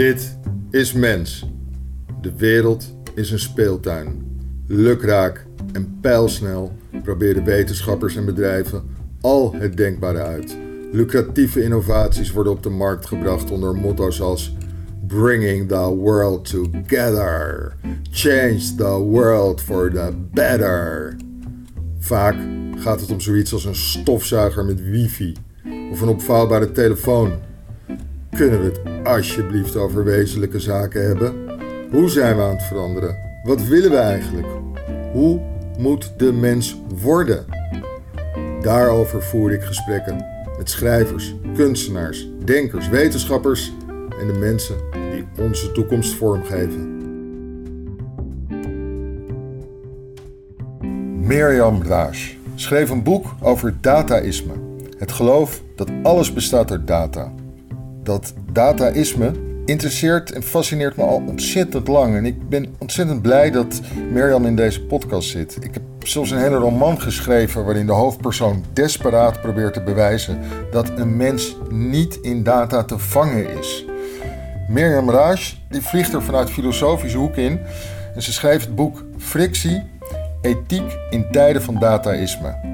Dit is mens. De wereld is een speeltuin. Lukraak en pijlsnel proberen wetenschappers en bedrijven al het denkbare uit. Lucratieve innovaties worden op de markt gebracht onder motto's als Bringing the world together. Change the world for the better. Vaak gaat het om zoiets als een stofzuiger met wifi of een opvouwbare telefoon. Kunnen we het alsjeblieft over wezenlijke zaken hebben? Hoe zijn we aan het veranderen? Wat willen we eigenlijk? Hoe moet de mens worden? Daarover voer ik gesprekken met schrijvers, kunstenaars, denkers, wetenschappers en de mensen die onze toekomst vormgeven. Mirjam Raas schreef een boek over dataïsme. Het geloof dat alles bestaat uit data. Dat dataïsme interesseert en fascineert me al ontzettend lang. En ik ben ontzettend blij dat Mirjam in deze podcast zit. Ik heb zelfs een hele roman geschreven waarin de hoofdpersoon desperaat probeert te bewijzen dat een mens niet in data te vangen is. Mirjam Raj die vliegt er vanuit filosofische hoek in en ze schrijft het boek Frictie, ethiek in tijden van dataïsme.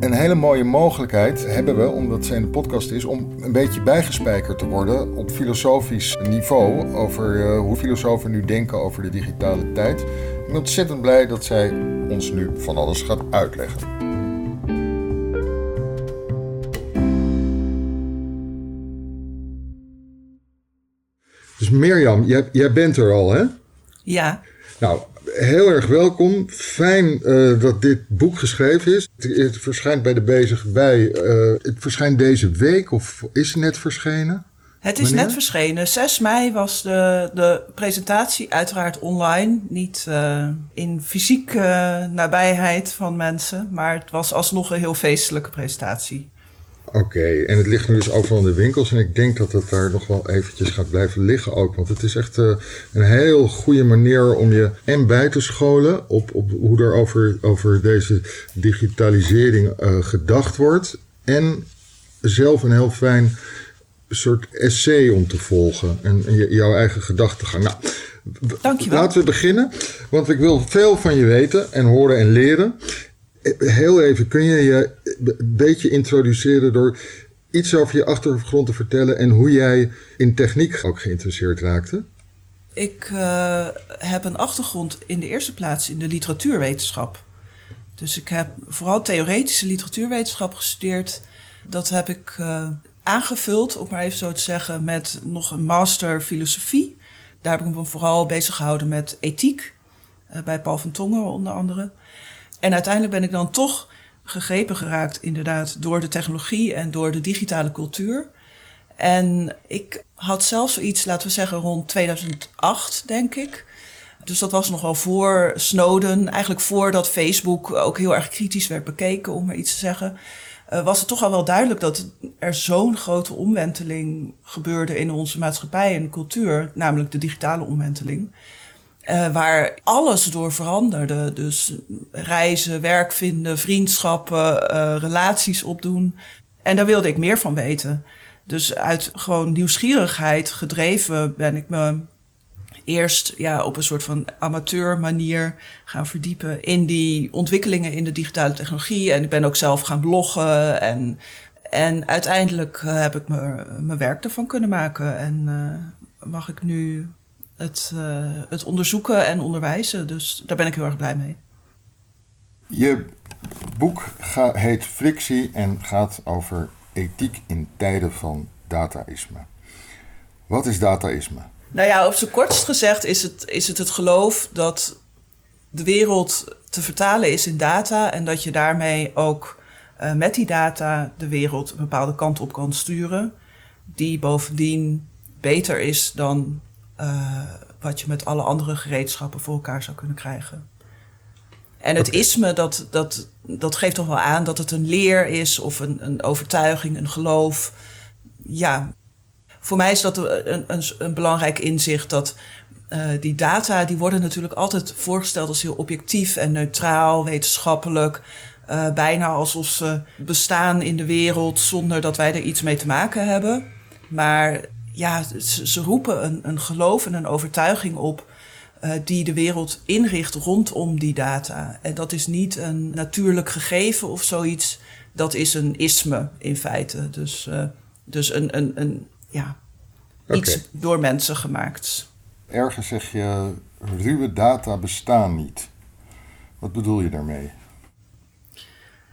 Een hele mooie mogelijkheid hebben we, omdat zij in de podcast is, om een beetje bijgespijkerd te worden op filosofisch niveau over uh, hoe filosofen nu denken over de digitale tijd. Ik ben ontzettend blij dat zij ons nu van alles gaat uitleggen. Dus Mirjam, jij, jij bent er al, hè? Ja. Nou, heel erg welkom. Fijn uh, dat dit boek geschreven is. Het, het verschijnt bij de Bezig Bij. Uh, het verschijnt deze week of is het net verschenen? Het is Wanneer? net verschenen. 6 mei was de, de presentatie, uiteraard online. Niet uh, in fysieke nabijheid van mensen. Maar het was alsnog een heel feestelijke presentatie. Oké, en het ligt nu dus overal in de winkels. En ik denk dat het daar nog wel eventjes gaat blijven liggen ook. Want het is echt uh, een heel goede manier om je en bij te scholen op, op hoe er over, over deze digitalisering uh, gedacht wordt. En zelf een heel fijn soort essay om te volgen. En, en jouw eigen gedachtegang. Nou, Dankjewel. Laten we beginnen, want ik wil veel van je weten en horen en leren. Heel even, kun je je een beetje introduceren door iets over je achtergrond te vertellen en hoe jij in techniek ook geïnteresseerd raakte? Ik uh, heb een achtergrond in de eerste plaats in de literatuurwetenschap. Dus ik heb vooral theoretische literatuurwetenschap gestudeerd. Dat heb ik uh, aangevuld, om maar even zo te zeggen, met nog een master filosofie. Daar heb ik me vooral bezig gehouden met ethiek. Uh, bij Paul van Tongen onder andere. En uiteindelijk ben ik dan toch gegrepen geraakt, inderdaad, door de technologie en door de digitale cultuur. En ik had zelfs zoiets, laten we zeggen, rond 2008, denk ik. Dus dat was nogal voor Snowden, eigenlijk voordat Facebook ook heel erg kritisch werd bekeken, om maar iets te zeggen. Uh, was het toch al wel duidelijk dat er zo'n grote omwenteling gebeurde in onze maatschappij en cultuur, namelijk de digitale omwenteling. Uh, waar alles door veranderde. Dus reizen, werk vinden, vriendschappen, uh, relaties opdoen. En daar wilde ik meer van weten. Dus uit gewoon nieuwsgierigheid gedreven ben ik me eerst ja, op een soort van amateur manier gaan verdiepen in die ontwikkelingen in de digitale technologie. En ik ben ook zelf gaan bloggen. En, en uiteindelijk heb ik me, mijn werk ervan kunnen maken. En mag ik nu het, uh, het onderzoeken en onderwijzen. Dus daar ben ik heel erg blij mee. Je boek ga, heet Frictie en gaat over ethiek in tijden van dataïsme. Wat is dataïsme? Nou ja, op zijn kortst gezegd is het, is het het geloof dat de wereld te vertalen is in data en dat je daarmee ook uh, met die data de wereld een bepaalde kant op kan sturen, die bovendien beter is dan uh, wat je met alle andere gereedschappen voor elkaar zou kunnen krijgen. En het okay. isme, dat, dat, dat geeft toch wel aan dat het een leer is of een, een overtuiging, een geloof. Ja, voor mij is dat een, een, een belangrijk inzicht dat uh, die data, die worden natuurlijk altijd voorgesteld als heel objectief en neutraal, wetenschappelijk. Uh, bijna alsof ze bestaan in de wereld zonder dat wij er iets mee te maken hebben. Maar ja, ze, ze roepen een, een geloof en een overtuiging op uh, die de wereld inricht rondom die data. En dat is niet een natuurlijk gegeven of zoiets. Dat is een isme in feite. Dus, uh, dus een, een, een ja, okay. iets door mensen gemaakt. Ergens zeg je, ruwe data bestaan niet. Wat bedoel je daarmee?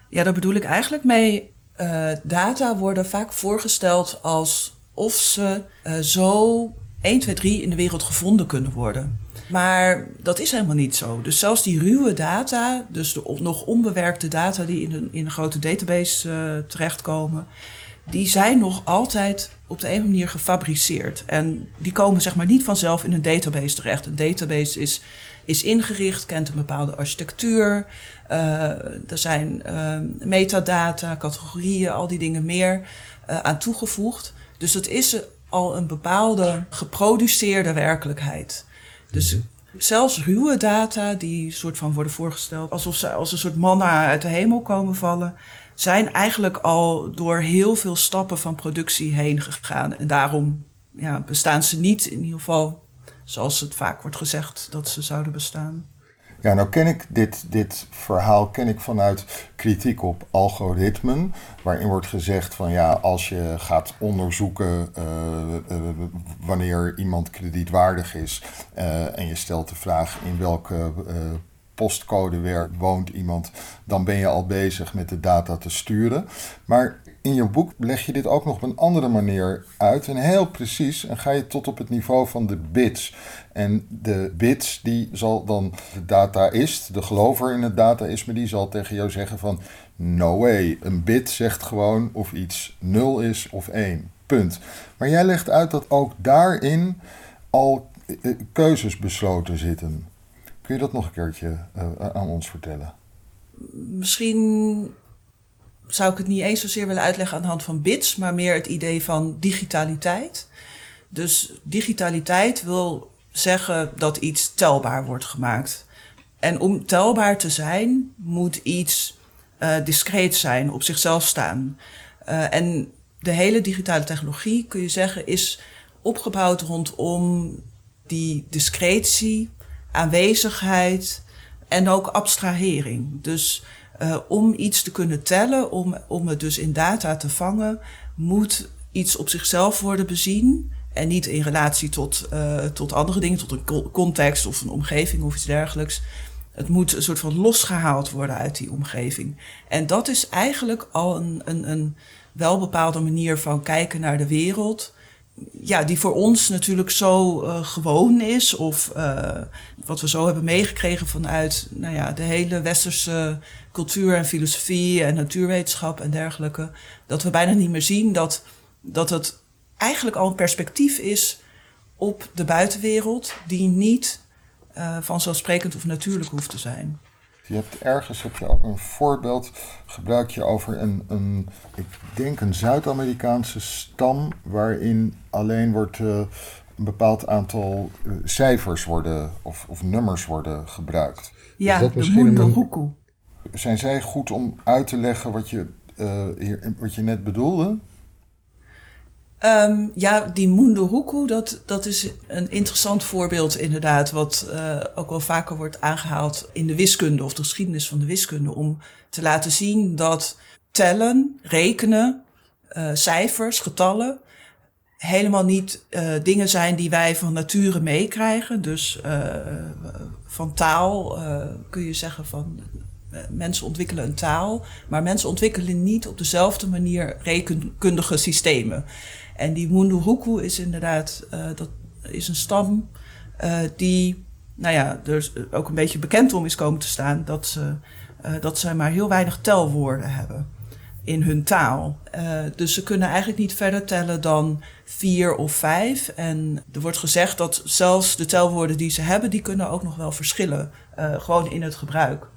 Ja, daar bedoel ik eigenlijk mee. Uh, data worden vaak voorgesteld als of ze uh, zo 1, 2, 3 in de wereld gevonden kunnen worden. Maar dat is helemaal niet zo. Dus zelfs die ruwe data, dus de nog onbewerkte data die in een, in grote database uh, terechtkomen, die zijn nog altijd op de een manier gefabriceerd. En die komen zeg maar niet vanzelf in een database terecht. Een database is, is ingericht, kent een bepaalde architectuur. Uh, er zijn metadata, categorieën, al die dingen meer aan toegevoegd. Dus het is al een bepaalde geproduceerde werkelijkheid. Dus -hmm. zelfs ruwe data, die soort van worden voorgesteld alsof ze als een soort manna uit de hemel komen vallen, zijn eigenlijk al door heel veel stappen van productie heen gegaan. En daarom ja, bestaan ze niet, in ieder geval zoals het vaak wordt gezegd dat ze zouden bestaan. Ja, nou ken ik dit, dit verhaal ken ik vanuit kritiek op algoritmen, waarin wordt gezegd van ja, als je gaat onderzoeken uh, uh, wanneer iemand kredietwaardig is uh, en je stelt de vraag in welke postcode woont iemand, dan ben je al bezig met de data te sturen. Maar in je boek leg je dit ook nog op een andere manier uit. En heel precies. En ga je tot op het niveau van de bits. En de bits, die zal dan de dataist, de gelover in het dataïsme, die zal tegen jou zeggen van... No way, een bit zegt gewoon of iets 0 is of 1. Punt. Maar jij legt uit dat ook daarin al eh, keuzes besloten zitten. Kun je dat nog een keertje uh, aan ons vertellen? Misschien zou ik het niet eens zozeer willen uitleggen aan de hand van bits, maar meer het idee van digitaliteit. Dus digitaliteit wil zeggen dat iets telbaar wordt gemaakt. En om telbaar te zijn, moet iets uh, discreet zijn, op zichzelf staan. Uh, en de hele digitale technologie, kun je zeggen, is opgebouwd rondom die discretie, aanwezigheid en ook abstrahering. Dus uh, om iets te kunnen tellen, om, om het dus in data te vangen, moet iets op zichzelf worden bezien. En niet in relatie tot, uh, tot andere dingen, tot een context of een omgeving of iets dergelijks. Het moet een soort van losgehaald worden uit die omgeving. En dat is eigenlijk al een, een, een welbepaalde manier van kijken naar de wereld ja, die voor ons natuurlijk zo uh, gewoon is. Of wat we zo hebben meegekregen vanuit nou ja, de hele westerse cultuur en filosofie en natuurwetenschap en dergelijke. Dat we bijna niet meer zien dat, dat het eigenlijk al een perspectief is op de buitenwereld die niet uh, vanzelfsprekend of natuurlijk hoeft te zijn. Je hebt ergens heb je ook een voorbeeld, gebruik je over een, een ik denk een Zuid-Amerikaanse stam waarin alleen wordt uh, een bepaald aantal uh, cijfers worden of, of nummers worden gebruikt. Ja, Is dat de Munduruku. Zijn zij goed om uit te leggen wat je, uh, hier, wat je net bedoelde? Um, ja, die Munduruku, dat, dat is een interessant voorbeeld inderdaad, wat uh, ook wel vaker wordt aangehaald in de wiskunde of de geschiedenis van de wiskunde, om te laten zien dat tellen, rekenen, uh, cijfers, getallen, helemaal niet dingen zijn die wij van nature meekrijgen. Dus van taal kun je zeggen van mensen ontwikkelen een taal, maar mensen ontwikkelen niet op dezelfde manier rekenkundige systemen. En die Munduruku is inderdaad, uh, dat is een stam uh, die, nou ja, er ook een beetje bekend om is komen te staan dat ze, uh, dat ze maar heel weinig telwoorden hebben in hun taal. dus ze kunnen eigenlijk niet verder tellen dan vier of vijf. En er wordt gezegd dat zelfs de telwoorden die ze hebben, die kunnen ook nog wel verschillen, gewoon in het gebruik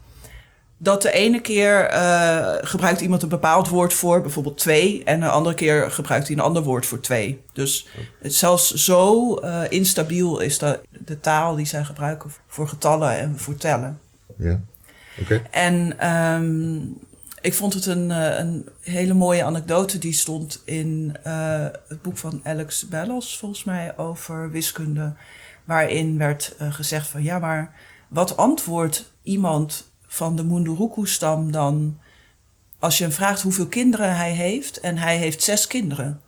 dat de ene keer uh, gebruikt iemand een bepaald woord voor, bijvoorbeeld twee, en de andere keer gebruikt hij een ander woord voor twee. Dus het zelfs zo uh, instabiel is de, de taal die zij gebruiken voor getallen en voor tellen. Ja, oké. Okay. En um, ik vond het een, eh, een hele mooie anekdote die stond in uh, het boek van Alex Bellos, volgens mij, over wiskunde. Waarin werd gezegd van ja, maar wat antwoordt iemand van de Munduruku-stam dan als je hem vraagt hoeveel kinderen hij heeft? En hij heeft zes kinderen.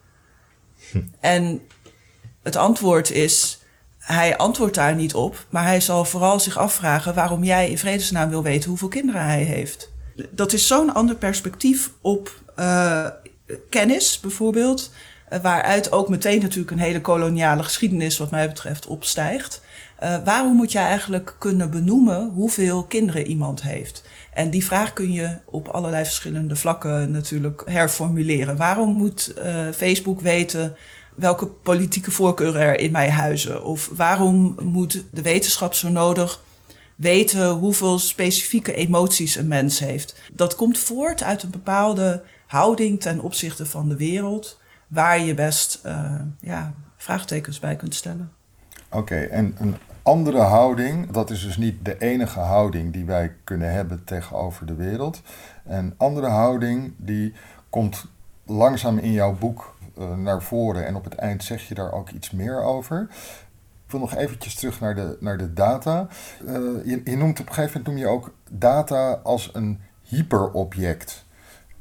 Hm. En het antwoord is, hij antwoordt daar niet op, maar hij zal vooral zich afvragen waarom jij in vredesnaam wil weten hoeveel kinderen hij heeft. Dat is zo'n ander perspectief op uh, kennis, bijvoorbeeld, uh, waaruit ook meteen natuurlijk een hele koloniale geschiedenis, wat mij betreft, opstijgt. Uh, waarom moet je eigenlijk kunnen benoemen hoeveel kinderen iemand heeft? En die vraag kun je op allerlei verschillende vlakken natuurlijk herformuleren. Waarom moet Facebook weten welke politieke voorkeuren er in mij huizen? Of waarom moet de wetenschap zo nodig weten hoeveel specifieke emoties een mens heeft? Dat komt voort uit een bepaalde houding ten opzichte van de wereld, waar je best uh, ja, vraagtekens bij kunt stellen. Oké, en een andere houding, dat is dus niet de enige houding die wij kunnen hebben tegenover de wereld. Een andere houding die komt langzaam in jouw boek uh, naar voren en op het eind zeg je daar ook iets meer over. Ik wil nog eventjes terug naar de, naar de data. Uh, je, noemt op een gegeven moment noem je ook data als een hyperobject.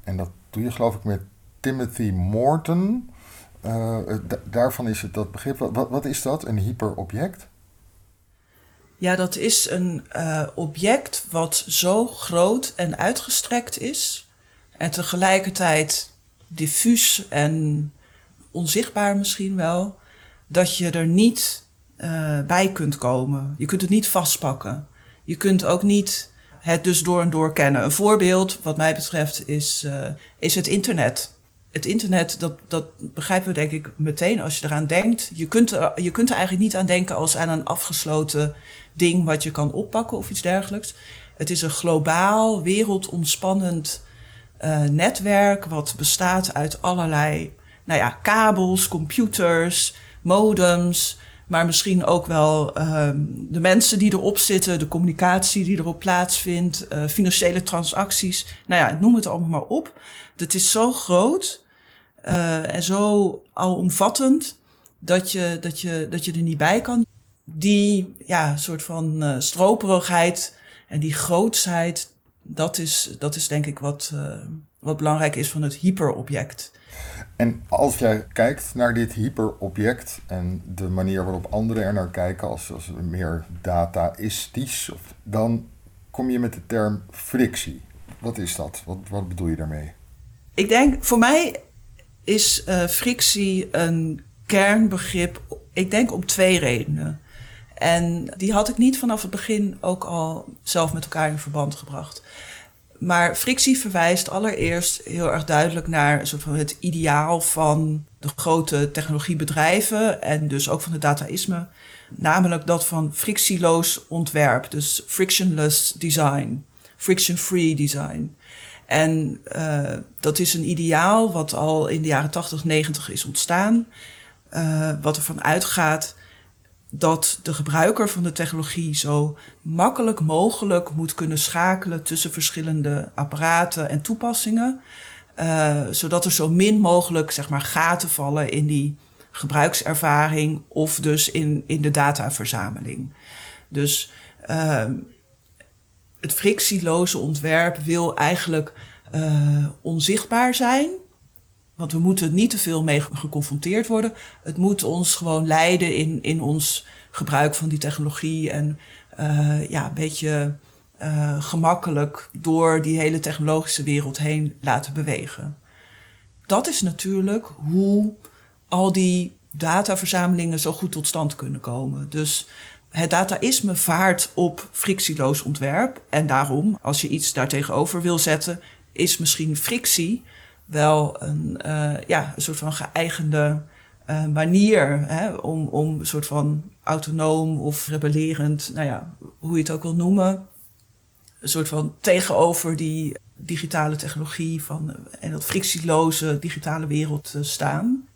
En dat doe je geloof ik met Timothy Morton. Uh, daarvan is het dat begrip. Wat, wat is dat, een hyperobject? Ja, dat is een uh, object wat zo groot en uitgestrekt is. En tegelijkertijd diffuus en onzichtbaar misschien wel, dat je er niet uh, bij kunt komen. Je kunt het niet vastpakken. Je kunt ook niet het dus door en door kennen. Een voorbeeld, wat mij betreft, is, uh, is het internet. Het internet, dat, dat begrijpen we denk ik meteen als je eraan denkt. Je kunt, er, je kunt er eigenlijk niet aan denken als aan een afgesloten ding wat je kan oppakken of iets dergelijks. Het is een globaal, wereldomspannend uh, netwerk wat bestaat uit allerlei nou ja, kabels, computers, modems, maar misschien ook wel uh, de mensen die erop zitten, de communicatie die erop plaatsvindt, uh, financiële transacties. Nou ja, noem het allemaal maar op. Het is zo groot uh, en zo alomvattend dat je, dat, je, dat je er niet bij kan. Die ja, soort van uh, stroperigheid en die grootsheid, dat is, dat is denk ik wat, wat belangrijk is van het hyperobject. En als jij kijkt naar dit hyperobject en de manier waarop anderen er naar kijken als, als meer dataistisch, dan kom je met de term frictie. Wat is dat? Wat, wat bedoel je daarmee? Ik denk, voor mij is uh, frictie een kernbegrip, ik denk om twee redenen. En die had ik niet vanaf het begin ook al zelf met elkaar in verband gebracht. Maar frictie verwijst allereerst heel erg duidelijk naar soort het ideaal van de grote technologiebedrijven en dus ook van het dataïsme. Namelijk dat van frictieloos ontwerp, dus frictionless design, friction-free design. En uh, dat is een ideaal wat al in de jaren 80, 90 is ontstaan. Uh, wat ervan uitgaat dat de gebruiker van de technologie zo makkelijk mogelijk moet kunnen schakelen tussen verschillende apparaten en toepassingen. Uh, zodat er zo min mogelijk zeg maar, gaten vallen in die gebruikservaring of dus in, in de dataverzameling. Dus uh, het frictieloze ontwerp wil eigenlijk uh, onzichtbaar zijn. Want we moeten niet te veel mee geconfronteerd worden. Het moet ons gewoon leiden in, in ons gebruik van die technologie. En uh, ja, een beetje uh, gemakkelijk door die hele technologische wereld heen laten bewegen. Dat is natuurlijk hoe al die dataverzamelingen zo goed tot stand kunnen komen. Dus het dataïsme vaart op frictieloos ontwerp. En daarom, als je iets daartegenover wil zetten, is misschien frictie wel een, uh, ja, een soort van geëigende uh, manier hè, om, om een soort van autonoom of rebellerend, nou ja, hoe je het ook wil noemen, een soort van tegenover die digitale technologie van, en dat frictieloze digitale wereld uh, staan.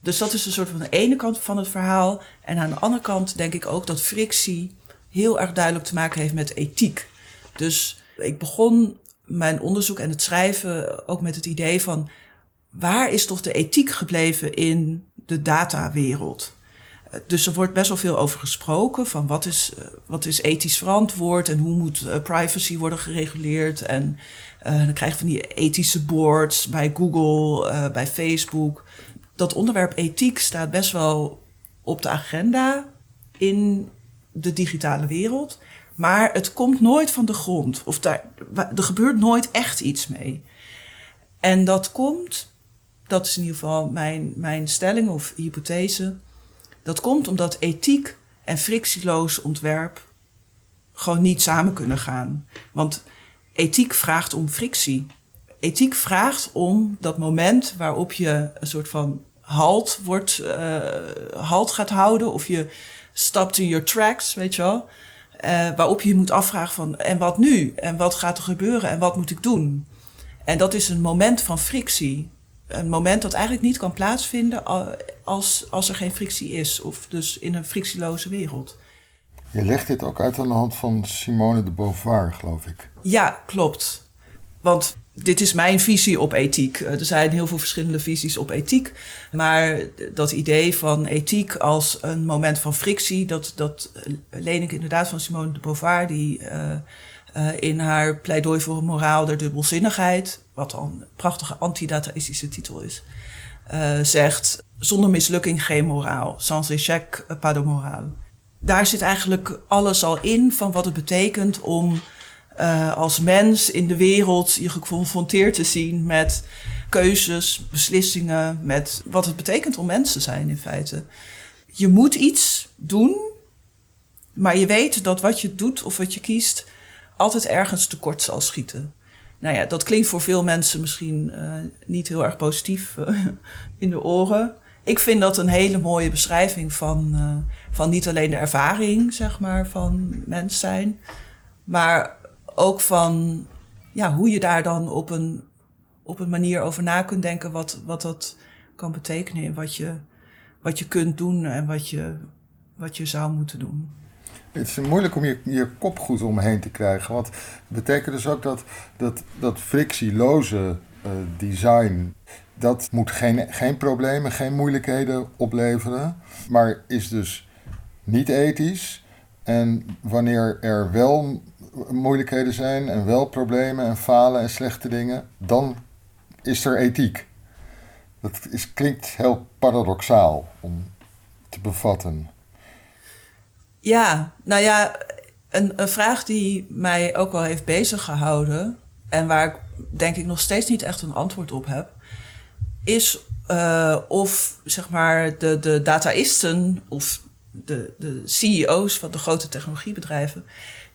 Dus dat is een soort van de ene kant van het verhaal. En aan de andere kant denk ik ook dat frictie heel erg duidelijk te maken heeft met ethiek. Dus ik begon mijn onderzoek en het schrijven ook met het idee van waar is toch de ethiek gebleven in de datawereld? Dus er wordt best wel veel over gesproken van wat is, eh, wat is ethisch verantwoord en hoe moet eh, privacy worden gereguleerd. En dan krijg je van die ethische boards bij Google, bij Facebook. Dat onderwerp ethiek staat best wel op de agenda in de digitale wereld. Maar het komt nooit van de grond. Of daar, er gebeurt nooit echt iets mee. En dat komt, dat is in ieder geval mijn, mijn stelling of hypothese. Dat komt omdat ethiek en frictieloos ontwerp gewoon niet samen kunnen gaan. Want ethiek vraagt om frictie. Ethiek vraagt om dat moment waarop je een soort van halt, wordt, uh, halt gaat houden. Of je stapt in your tracks, weet je wel. Uh, waarop je je moet afvragen van en wat nu? En wat gaat er gebeuren? En wat moet ik doen? En dat is een moment van frictie. Een moment dat eigenlijk niet kan plaatsvinden als, als er geen frictie is. Of dus in een frictieloze wereld. Je legt dit ook uit aan de hand van Simone de Beauvoir, geloof ik. Ja, klopt. Want dit is mijn visie op ethiek. Er zijn heel veel verschillende visies op ethiek. Maar dat idee van ethiek als een moment van frictie, dat, dat leen ik inderdaad van Simone de Beauvoir, die uh, in haar pleidooi voor moraal der dubbelzinnigheid, wat dan een prachtige antidataïstische titel is, zegt: zonder mislukking geen moraal. Sans échec, pas de morale. Daar zit eigenlijk alles al in van wat het betekent om uh, als mens in de wereld je geconfronteerd te zien met keuzes, beslissingen, met wat het betekent om mens te zijn in feite. Je moet iets doen, maar je weet dat wat je doet of wat je kiest altijd ergens tekort zal schieten. Nou ja, dat klinkt voor veel mensen misschien uh, niet heel erg positief uh, in de oren. Ik vind dat een hele mooie beschrijving van, van niet alleen de ervaring, zeg maar, van mens zijn, maar ook van ja, hoe je daar dan op een, op een manier over na kunt denken wat, wat dat kan betekenen en wat je, wat je kunt doen en wat je, wat je zou moeten doen. Het is moeilijk om je, je kop goed omheen te krijgen. Want betekent dus ook dat, dat, dat frictieloze uh, design. dat moet geen, geen problemen, geen moeilijkheden opleveren. Maar is dus niet ethisch. En wanneer er wel moeilijkheden zijn en wel problemen en falen en slechte dingen, dan is er ethiek. Dat is, klinkt heel paradoxaal om te bevatten. Ja, nou ja, een, een vraag die mij ook wel heeft bezig gehouden en waar ik denk ik nog steeds niet echt een antwoord op heb, is uh, of zeg maar de, de dataisten of de, de CEO's van de grote technologiebedrijven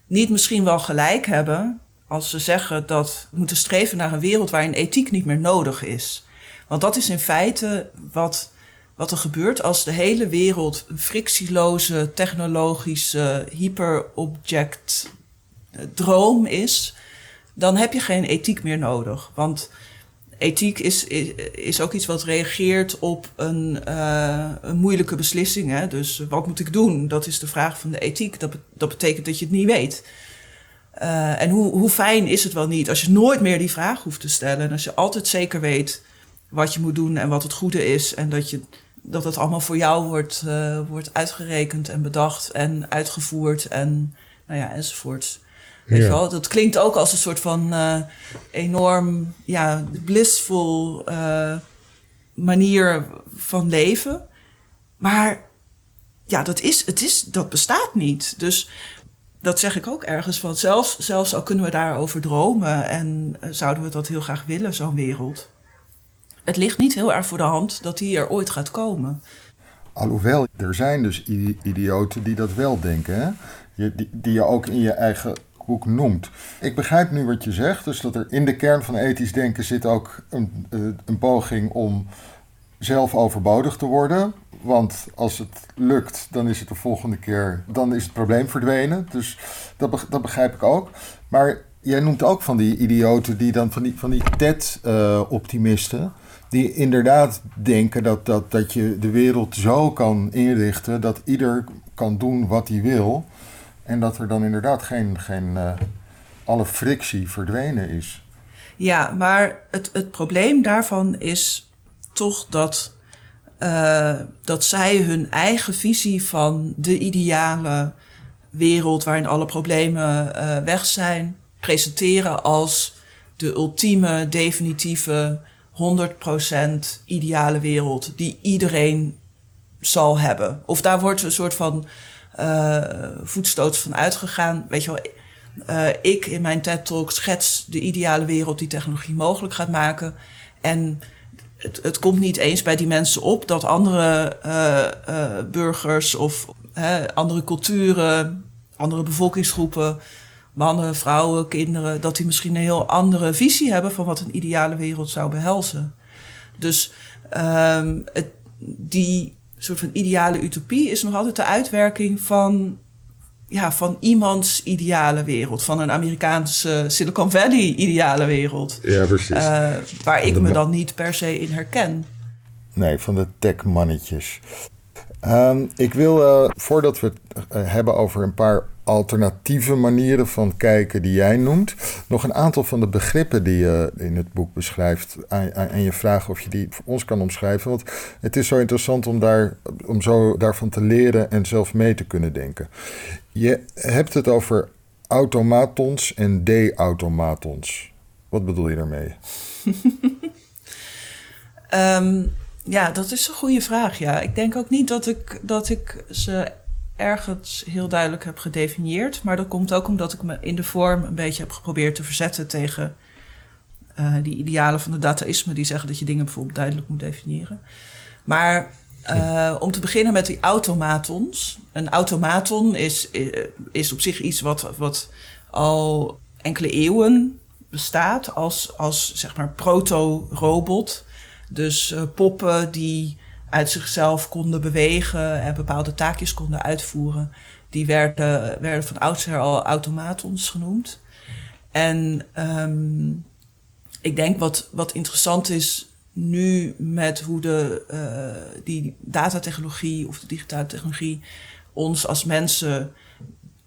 niet misschien wel gelijk hebben als ze zeggen dat we moeten streven naar een wereld waarin ethiek niet meer nodig is. Want dat is in feite wat, wat er gebeurt als de hele wereld een frictieloze, technologische, hyperobject eh, droom is. Dan heb je geen ethiek meer nodig. Want ethiek is, is, ook iets wat reageert op een, uh, een moeilijke beslissing. Hè? Dus wat moet ik doen? Dat is de vraag van de ethiek. Dat, dat betekent dat je het niet weet. Uh, en hoe, hoe fijn is het wel niet als je nooit meer die vraag hoeft te stellen. En als je altijd zeker weet wat je moet doen en wat het goede is. En dat, je, dat het allemaal voor jou wordt, uh, wordt uitgerekend en bedacht en uitgevoerd en nou ja, enzovoort. Weet ja. je wel? Dat klinkt ook als een soort van uh, enorm ja, blissful uh, manier van leven. Maar ja, dat, is, het is, dat bestaat niet. Dus dat zeg ik ook ergens van. Zelfs, zelfs al kunnen we daarover dromen en uh, zouden we dat heel graag willen, zo'n wereld. Het ligt niet heel erg voor de hand dat die er ooit gaat komen. Alhoewel, er zijn dus idioten die dat wel denken. Hè? Die, die je ook in je eigen Noemt. Ik begrijp nu wat je zegt, dus dat er in de kern van ethisch denken zit ook een, eh, een poging om zelf overbodig te worden. Want als het lukt, dan is het de volgende keer, dan is het probleem verdwenen. Dus dat, dat begrijp ik ook. Maar jij noemt ook van die idioten, die dan van die, van die TED-optimisten. Die inderdaad denken dat, dat, dat je de wereld zo kan inrichten dat ieder kan doen wat hij wil. En dat er dan inderdaad geen, geen uh, alle frictie verdwenen is. Ja, maar het, het probleem daarvan is toch dat, uh, dat zij hun eigen visie van de ideale wereld waarin alle problemen uh, weg zijn, presenteren als de ultieme, definitieve, 100% ideale wereld die iedereen zal hebben. Of daar wordt een soort van voetstoot van uitgegaan. Weet je wel, uh, ik in mijn TED-talk schets de ideale wereld die technologie mogelijk gaat maken. En het, het komt niet eens bij die mensen op dat andere uh, burgers of andere culturen, andere bevolkingsgroepen, mannen, vrouwen, kinderen, dat die misschien een heel andere visie hebben van wat een ideale wereld zou behelzen. Dus um, het, die soort van ideale utopie is nog altijd de uitwerking van, ja, van iemands ideale wereld. Van een Amerikaanse Silicon Valley ideale wereld. Ja, precies. Uh, waar ik me dan niet per se in herken. Nee, van de tech-mannetjes. Um, ik wil, uh, voordat we het uh, hebben over een paar alternatieve manieren van kijken die jij noemt. Nog een aantal van de begrippen die je in het boek beschrijft. En je vragen of je die voor ons kan omschrijven. Want het is zo interessant om, daar, om zo daarvan te leren en zelf mee te kunnen denken. Je hebt het over automatons en de-automatons. Wat bedoel je daarmee? um, ja, dat is een goede vraag. Ja, ik denk ook niet dat ik, dat ik ze ergens heel duidelijk heb gedefinieerd. Maar dat komt ook omdat ik me in de vorm een beetje heb geprobeerd te verzetten tegen uh, die idealen van de dataïsme, die zeggen dat je dingen bijvoorbeeld duidelijk moet definiëren. Maar uh, om te beginnen met die automatons. Een automaton is, is op zich iets wat, wat al enkele eeuwen bestaat als, als zeg maar proto-robot. Dus uh, poppen die uit zichzelf konden bewegen en bepaalde taakjes konden uitvoeren. Die werden, werden van oudsher al automatons genoemd. En um, ik denk wat, wat interessant is nu met hoe de, uh, die datatechnologie of de digitale technologie ons als mensen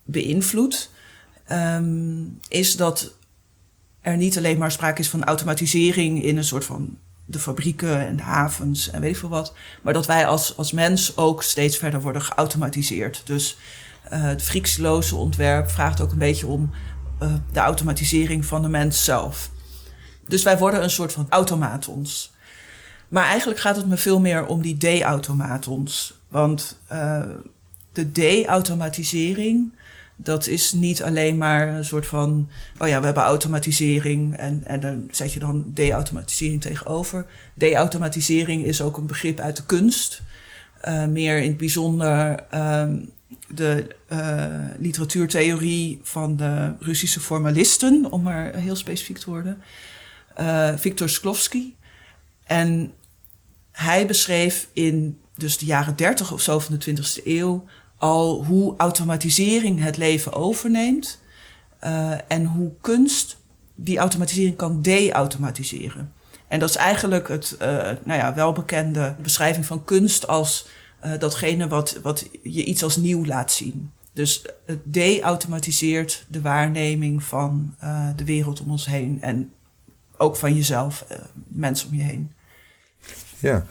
beïnvloedt, um, is dat er niet alleen maar sprake is van automatisering in een soort van de fabrieken en de havens en weet ik veel wat. Maar dat wij als, als mens ook steeds verder worden geautomatiseerd. Dus uh, het frictieloze ontwerp vraagt ook een beetje om uh, de automatisering van de mens zelf. Dus wij worden een soort van automatons. Maar eigenlijk gaat het me veel meer om die de-automatons. Want uh, de de-automatisering dat is niet alleen maar een soort van, oh ja, we hebben automatisering en, en dan zet je dan de-automatisering tegenover. De-automatisering is ook een begrip uit de kunst. Uh, meer in het bijzonder uh, de uh, literatuurtheorie van de Russische formalisten, om maar heel specifiek te worden. Uh, Viktor Sklovsky. En hij beschreef in dus de jaren 30 of zo van de 20e eeuw al hoe automatisering het leven overneemt uh, en hoe kunst die automatisering kan de-automatiseren. En dat is eigenlijk het uh, nou ja, welbekende beschrijving van kunst als uh, datgene wat, wat je iets als nieuw laat zien. Dus het de-automatiseert de waarneming van de wereld om ons heen en ook van jezelf, mensen om je heen. Ja,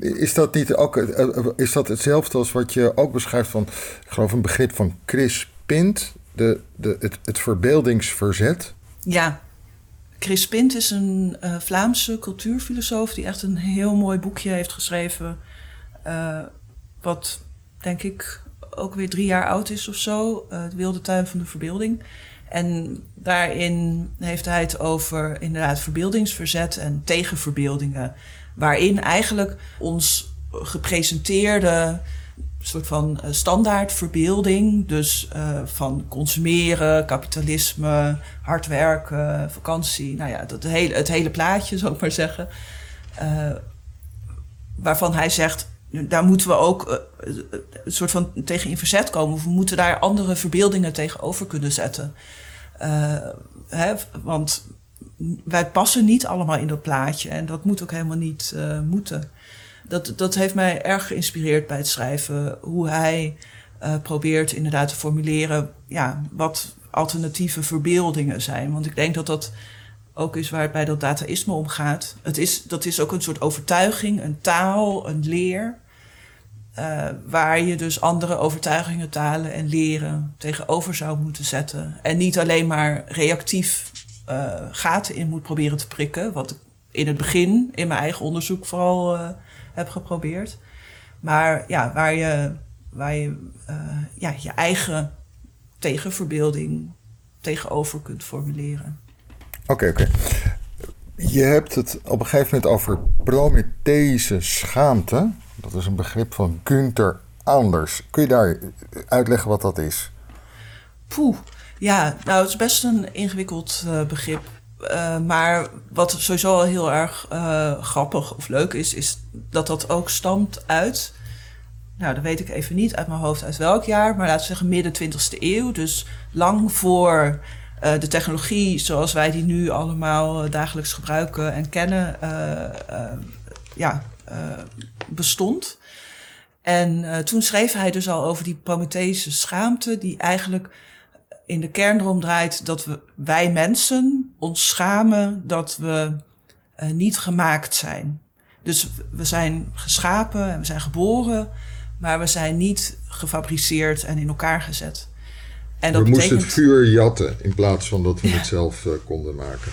is dat niet ook eh, eh, is dat hetzelfde als wat je ook beschrijft van, ik geloof een begrip van Chris Pint, de, de, het, het verbeeldingsverzet? Ja, Chris Pint is een uh, Vlaamse cultuurfilosoof die echt een heel mooi boekje heeft geschreven, wat denk ik ook weer drie jaar oud is of zo, De Wilde Tuin van de Verbeelding. En daarin heeft hij het over inderdaad verbeeldingsverzet en tegenverbeeldingen waarin eigenlijk ons gepresenteerde soort van uh, standaard verbeelding, dus uh, van consumeren, kapitalisme, hard werken, vakantie, nou ja, dat hele, het hele plaatje, zou ik maar zeggen. Uh, waarvan hij zegt, daar moeten we ook een soort van tegen in verzet komen. Of we moeten daar andere verbeeldingen tegenover kunnen zetten. Hè, want wij passen niet allemaal in dat plaatje. En dat moet ook helemaal niet uh, moeten. Dat, dat heeft mij erg geïnspireerd bij het schrijven. Hoe hij uh, probeert inderdaad te formuleren ja, wat alternatieve verbeeldingen zijn. Want ik denk dat dat ook is waar het bij dat dataïsme om gaat. Het is, dat is ook een soort overtuiging, een taal, een leer. Uh, waar je dus andere overtuigingen, talen en leren tegenover zou moeten zetten. En niet alleen maar reactief uh, gaten in moet proberen te prikken. Wat ik in het begin in mijn eigen onderzoek vooral uh, heb geprobeerd. Maar ja, waar je, waar je ja, je eigen tegenverbeelding tegenover kunt formuleren. Oké, oké. Je hebt het op een gegeven moment over Prometheïsche schaamte. Dat is een begrip van Günther Anders. Kun je daar uitleggen wat dat is? Poeh, ja, nou het is best een ingewikkeld uh, begrip. Uh, maar wat sowieso al heel erg uh, grappig of leuk is, is dat dat ook stamt uit. Nou, dat weet ik even niet uit mijn hoofd uit welk jaar, maar laten we zeggen midden 20e eeuw. Dus lang voor de technologie zoals wij die nu allemaal dagelijks gebruiken en kennen, ja, bestond. En toen schreef hij dus al over die Prometheïsche schaamte, die eigenlijk in de kern erom draait dat we, wij mensen ons schamen dat we uh, niet gemaakt zijn. Dus we zijn geschapen en we zijn geboren, maar we zijn niet gefabriceerd en in elkaar gezet. En dat we betekent... moesten het vuur jatten in plaats van dat we het zelf uh, konden maken.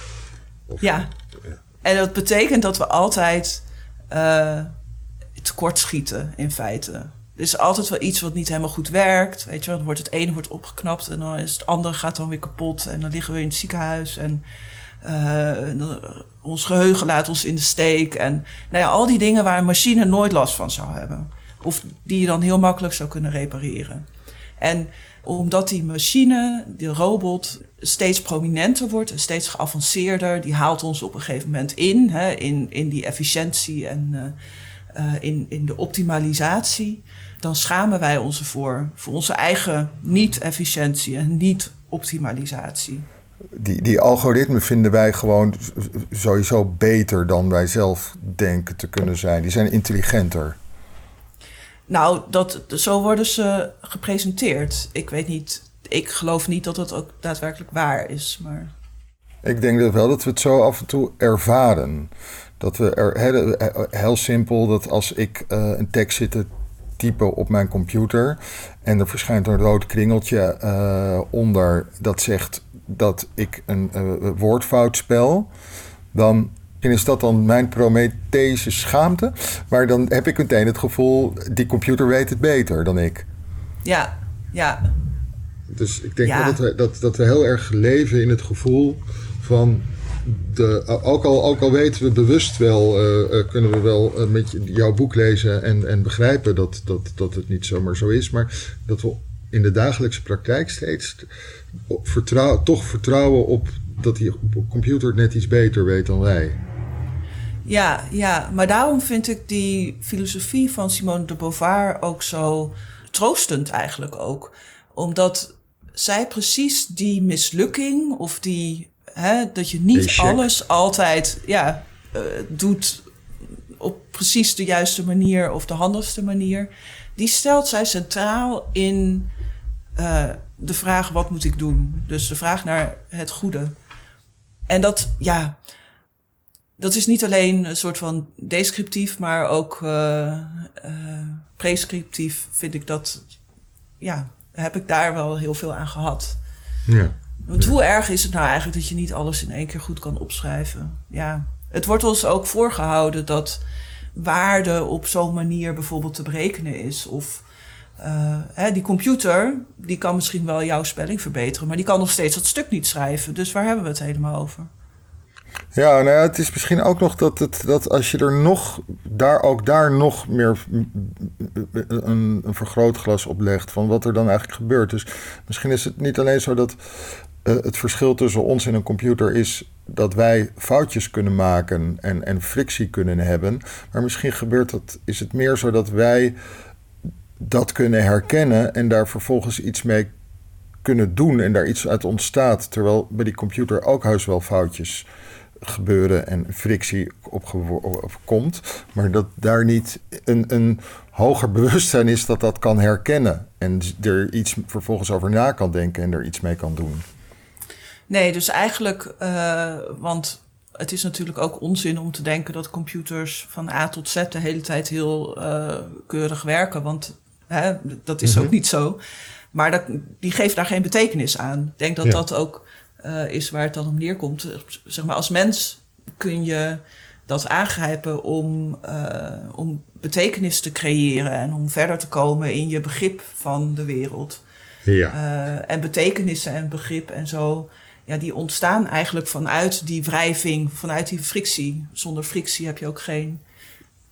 Of, ja. ja. en dat betekent dat we altijd tekortschieten in feite. Er is altijd wel iets wat niet helemaal goed werkt. Weet je dan wordt het ene wordt opgeknapt en dan is het andere gaat dan weer kapot. En dan liggen we in het ziekenhuis en uh, ons geheugen laat ons in de steek. En nou ja, al die dingen waar een machine nooit last van zou hebben. Of die je dan heel makkelijk zou kunnen repareren. En omdat die machine, die robot, steeds prominenter wordt en steeds geavanceerder, die haalt ons op een gegeven moment in, hè, in, in die efficiëntie en uh, uh, in, in de optimalisatie dan schamen wij ons ervoor. Voor onze eigen niet-efficiëntie en niet-optimalisatie. Die, die algoritmen vinden wij gewoon sowieso beter dan wij zelf denken te kunnen zijn. Die zijn intelligenter. Nou, dat, zo worden ze gepresenteerd. Ik weet niet, ik geloof niet dat dat ook daadwerkelijk waar is. Maar... Ik denk dat wel dat we het zo af en toe ervaren. Dat we er heel, heel simpel dat als ik uh, een tekst zit te typen op mijn computer. En er verschijnt een rood kringeltje uh, onder dat zegt dat ik een uh, woordfout spel. Dan is dat dan mijn Prometheese schaamte. Maar dan heb ik meteen het gevoel, die computer weet het beter dan ik. Ja, ja. Dus ik denk ja. dat, we, dat, dat we heel erg leven in het gevoel van de, ook, al, ook al weten we bewust wel, uh, uh, kunnen we wel uh, met jouw boek lezen en, en begrijpen dat, dat, dat het niet zomaar zo is, maar dat we in de dagelijkse praktijk steeds vertrouw, toch vertrouwen op dat die computer net iets beter weet dan wij. Ja, ja, maar daarom vind ik die filosofie van Simone de Beauvoir ook zo troostend eigenlijk ook. Omdat zij precies die mislukking of die Hè, dat je niet alles altijd ja, uh, doet op precies de juiste manier of de handigste manier. Die stelt zij centraal in uh, de vraag: wat moet ik doen? Dus de vraag naar het goede. En dat, ja, dat is niet alleen een soort van descriptief, maar ook uh, prescriptief vind ik dat, ja, heb ik daar wel heel veel aan gehad. Ja. Want hoe erg is het nou eigenlijk dat je niet alles in één keer goed kan opschrijven? Ja, het wordt ons ook voorgehouden dat waarde op zo'n manier bijvoorbeeld te berekenen is. Of uh, hè, die computer, die kan misschien wel jouw spelling verbeteren, maar die kan nog steeds dat stuk niet schrijven. Dus waar hebben we het helemaal over? Ja, nou ja, het is misschien ook nog dat, het, dat als je er nog, daar ook daar nog meer een, een vergrootglas op legt van wat er dan eigenlijk gebeurt. Dus misschien is het niet alleen zo dat het verschil tussen ons en een computer is dat wij foutjes kunnen maken en, en frictie kunnen hebben. Maar misschien gebeurt dat, is het meer zo dat wij dat kunnen herkennen en daar vervolgens iets mee kunnen doen en daar iets uit ontstaat. Terwijl bij die computer ook huis wel foutjes gebeuren en frictie op, komt. Maar dat daar niet een, een hoger bewustzijn is dat dat kan herkennen. En er iets vervolgens over na kan denken en er iets mee kan doen. Nee, dus eigenlijk, uh, want het is natuurlijk ook onzin om te denken dat computers van A tot Z de hele tijd heel uh, keurig werken. Want hè, dat is ook mhm. niet zo. Maar dat, die geeft daar geen betekenis aan. Ik denk dat dat ook uh, is waar het dan om neerkomt. Zeg maar, als mens kun je dat aangrijpen om, uh, om betekenis te creëren en om verder te komen in je begrip van de wereld. Ja. En betekenissen en begrip en zo, ja, die ontstaan eigenlijk vanuit die wrijving, vanuit die frictie. Zonder frictie heb je ook geen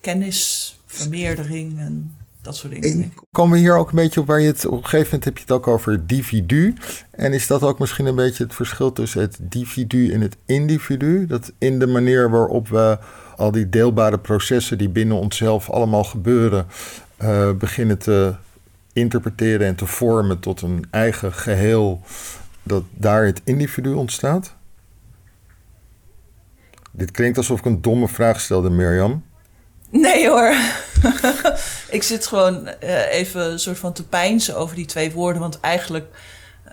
kennisvermeerdering en dat soort dingen. En komen we hier ook een beetje op waar je het op een gegeven moment heb je het ook over dividu. En is dat ook misschien een beetje het verschil tussen het dividu en het individu? Dat in de manier waarop we al die deelbare processen die binnen onszelf allemaal gebeuren, uh, beginnen te interpreteren en te vormen tot een eigen geheel, dat daar het individu ontstaat? Dit klinkt alsof ik een domme vraag stelde, Mirjam. Nee hoor. ik zit gewoon uh, even een soort van te pijnsen over die twee woorden. Want eigenlijk,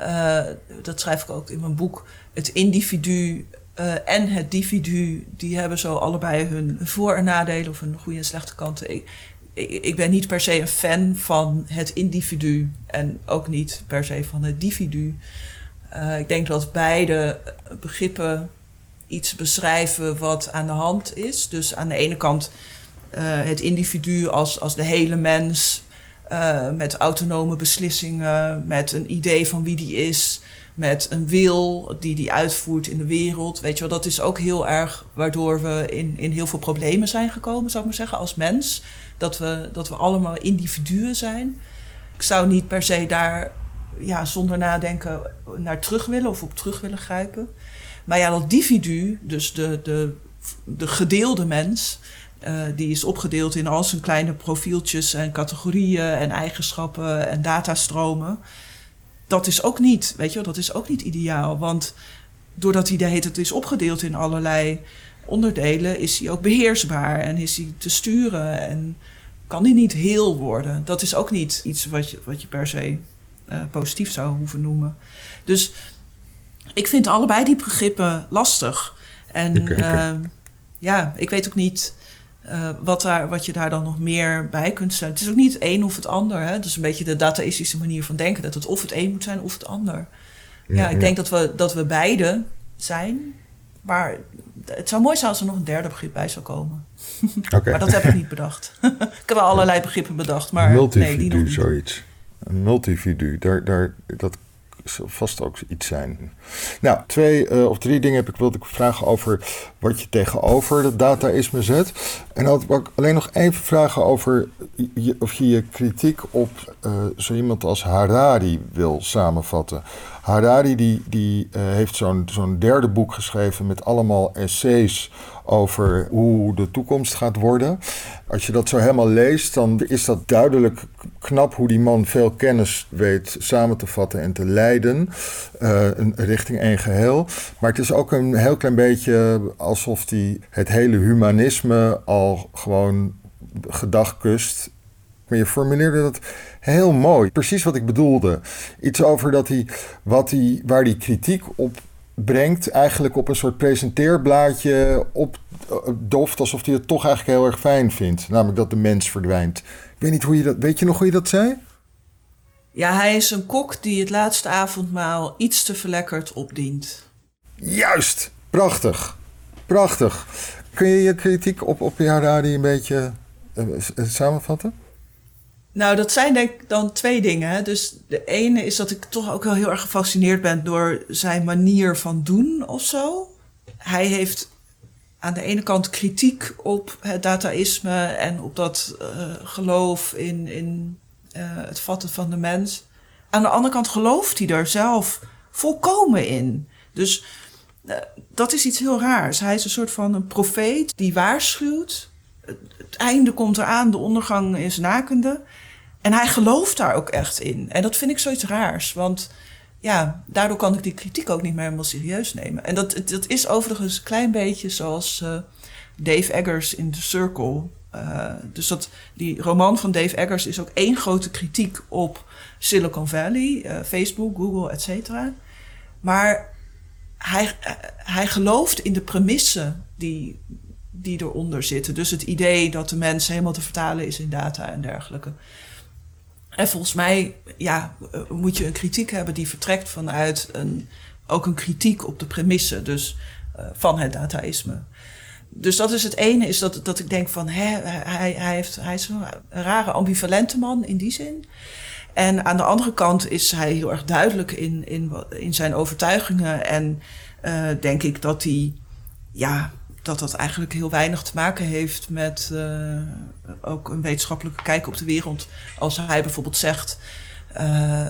uh, dat schrijf ik ook in mijn boek, het individu uh, en het dividu, die hebben zo allebei hun voor- en nadelen of hun goede en slechte kanten. Ik, ik, ik, ben niet per se een fan van het individu en ook niet per se van het dividu. Ik denk dat beide begrippen iets beschrijven wat aan de hand is. Dus aan de ene kant uh, het individu als, als de hele mens. Uh, met autonome beslissingen, met een idee van wie die is, met een wil die die uitvoert in de wereld. Weet je wel, dat is ook heel erg waardoor we in, in heel veel problemen zijn gekomen, zou ik maar zeggen, als mens. Dat we, dat we allemaal individuen zijn. Ik zou niet per se daar ja, zonder nadenken naar terug willen of op terug willen grijpen. Maar ja, dat dividu, dus de, de, de gedeelde mens, uh, die is opgedeeld in al zijn kleine profieltjes en categorieën en eigenschappen en datastromen. Dat is ook niet, weet je, dat is ook niet ideaal. Want doordat hij de het is opgedeeld in allerlei onderdelen, is hij ook beheersbaar en is hij te sturen en kan hij niet heel worden. Dat is ook niet iets wat je, wat je per se uh, positief zou hoeven noemen. Dus ik vind allebei die begrippen lastig. En uh, ja, ik weet ook niet uh, wat, daar, wat je daar dan nog meer bij kunt stellen. Het is ook niet het een of het ander. Hè? Het is een beetje de dataïstische manier van denken. Dat het of het een moet zijn of het ander. Ja, ik denk dat we, dat we beide zijn. Maar het zou mooi zijn als er nog een derde begrip bij zou komen. Okay. maar dat heb ik niet bedacht. ik heb wel allerlei begrippen bedacht. Maar nee, die nog zoiets. Een multividu, daar, daar, dat zal vast ook iets zijn. Nou, twee uh, of drie dingen heb ik, wilde ik vragen over wat je tegenover de dataïsme zet. En dan wil ik alleen nog even vragen over of je je kritiek op uh, zo iemand als Harari wil samenvatten. Harari die, die uh, heeft zo'n zo'n derde boek geschreven met allemaal essays over hoe de toekomst gaat worden. Als je dat zo helemaal leest, dan is dat duidelijk knap hoe die man veel kennis weet samen te vatten en te leiden uh, richting één geheel. Maar het is ook een heel klein beetje alsof hij het hele humanisme al gewoon gedagkust. Maar je formuleerde dat heel mooi. Precies wat ik bedoelde. Iets over dat hij, wat hij, waar hij kritiek op brengt, eigenlijk op een soort presenteerblaadje op doft, alsof hij het toch eigenlijk heel erg fijn vindt. Namelijk dat de mens verdwijnt. Ik weet niet hoe je dat. Weet je nog hoe je dat zei? Ja, hij is een kok die het laatste avondmaal iets te verlekkerd opdient. Juist! Prachtig. Prachtig. Kun je je kritiek op, op Harari een beetje uh, samenvatten? Nou, dat zijn denk ik dan twee dingen. Dus de ene is dat ik toch ook wel heel erg gefascineerd ben door zijn manier van doen of zo. Hij heeft aan de ene kant kritiek op het dataïsme en op dat uh, geloof in, in uh, het vatten van de mens. Aan de andere kant gelooft hij er zelf volkomen in. Dus uh, dat is iets heel raars. Hij is een soort van een profeet die waarschuwt. Het, einde komt eraan, de ondergang is nakende. En hij gelooft daar ook echt in. En dat vind ik zoiets raars. Want ja, daardoor kan ik die kritiek ook niet meer helemaal serieus nemen. En dat, dat is overigens een klein beetje zoals uh, Dave Eggers in The Circle. Uh, dus dat, die roman van Dave Eggers is ook één grote kritiek op Silicon Valley, uh, Facebook, Google, et cetera. Maar hij, hij gelooft in de premissen die, die eronder zitten. Dus het idee dat de mens helemaal te vertalen is in data en dergelijke. En volgens mij ja, eh, moet je een kritiek hebben die vertrekt vanuit een, ook een kritiek op de premissen dus, uh, van het dataïsme. Dus dat is het ene, is dat, dat ik denk van hè, hij, hij, heeft, hij is een rare ambivalente man in die zin. En aan de andere kant is hij heel erg duidelijk in, in, in zijn overtuigingen. En uh, denk ik dat hij ja, dat dat eigenlijk heel weinig te maken heeft met uh, ook een wetenschappelijke kijk op de wereld. Als hij bijvoorbeeld zegt. Uh,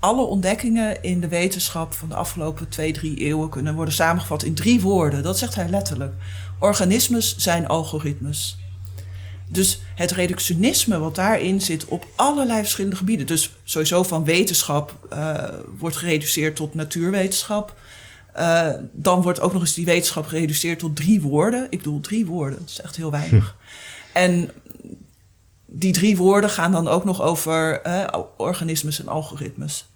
alle ontdekkingen in de wetenschap van de afgelopen twee, drie eeuwen kunnen worden samengevat in drie woorden. Dat zegt hij letterlijk. Organismes zijn algoritmes. Dus het reductionisme wat daarin zit op allerlei verschillende gebieden. Dus sowieso van wetenschap uh, wordt gereduceerd tot natuurwetenschap. Uh, dan wordt ook nog eens die wetenschap gereduceerd tot drie woorden. Ik bedoel, drie woorden, dat is echt heel weinig. Hm. En die drie woorden gaan dan ook nog over uh, organismes en algoritmes.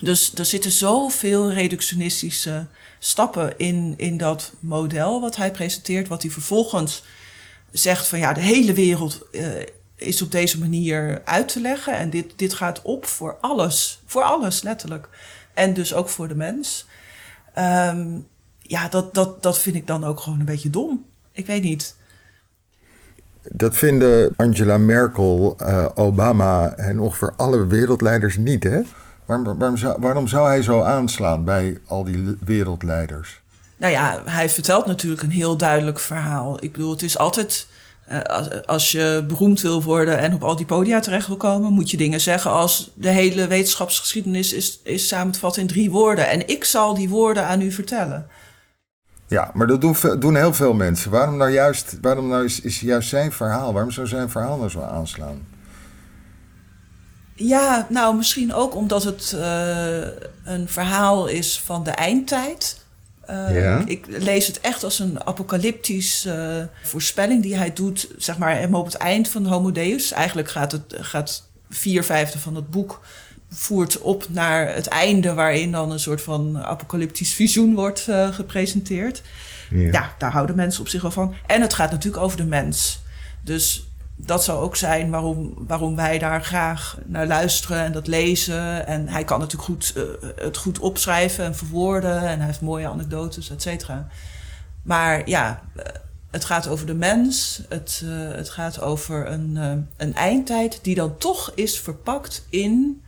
Dus er zitten zoveel reductionistische stappen in, in dat model wat hij presenteert, wat hij vervolgens zegt van ja, de hele wereld uh, is op deze manier uit te leggen. En dit, dit gaat op voor alles, voor alles letterlijk. En dus ook voor de mens. Um, ja, dat, dat, dat vind ik dan ook gewoon een beetje dom. Ik weet niet. Dat vinden Angela Merkel, uh, Obama en ongeveer alle wereldleiders niet, hè? Waarom, waarom, zou, waarom zou hij zo aanslaan bij al die wereldleiders? Nou ja, hij vertelt natuurlijk een heel duidelijk verhaal. Ik bedoel, het is altijd als, als, je beroemd wil worden en op al die podia terecht wil komen, moet je dingen zeggen als de hele wetenschapsgeschiedenis is, is samen te vatten in drie woorden. En ik zal die woorden aan u vertellen. Ja, maar dat doen, doen heel veel mensen. Waarom nou juist, waarom nou is, is juist zijn verhaal? Waarom zou zijn verhaal nou zo aanslaan? Ja, nou misschien ook omdat het uh, een verhaal is van de eindtijd. Uh, ja. Ik lees het echt als een apocalyptische uh, voorspelling die hij doet, zeg maar, helemaal op het eind van Homo Deus. Eigenlijk gaat, het, gaat vier vijfde van het boek voert op naar het einde, waarin dan een soort van apocalyptisch visioen wordt uh, gepresenteerd. Ja. ja, daar houden mensen op zich wel van. En het gaat natuurlijk over de mens. Dus dat zou ook zijn waarom, waarom wij daar graag naar luisteren en dat lezen. En hij kan natuurlijk goed, uh, het goed opschrijven en verwoorden. En hij heeft mooie anekdotes, et cetera. Maar ja, het gaat over de mens. Het, uh, het gaat over een, een eindtijd die dan toch is verpakt in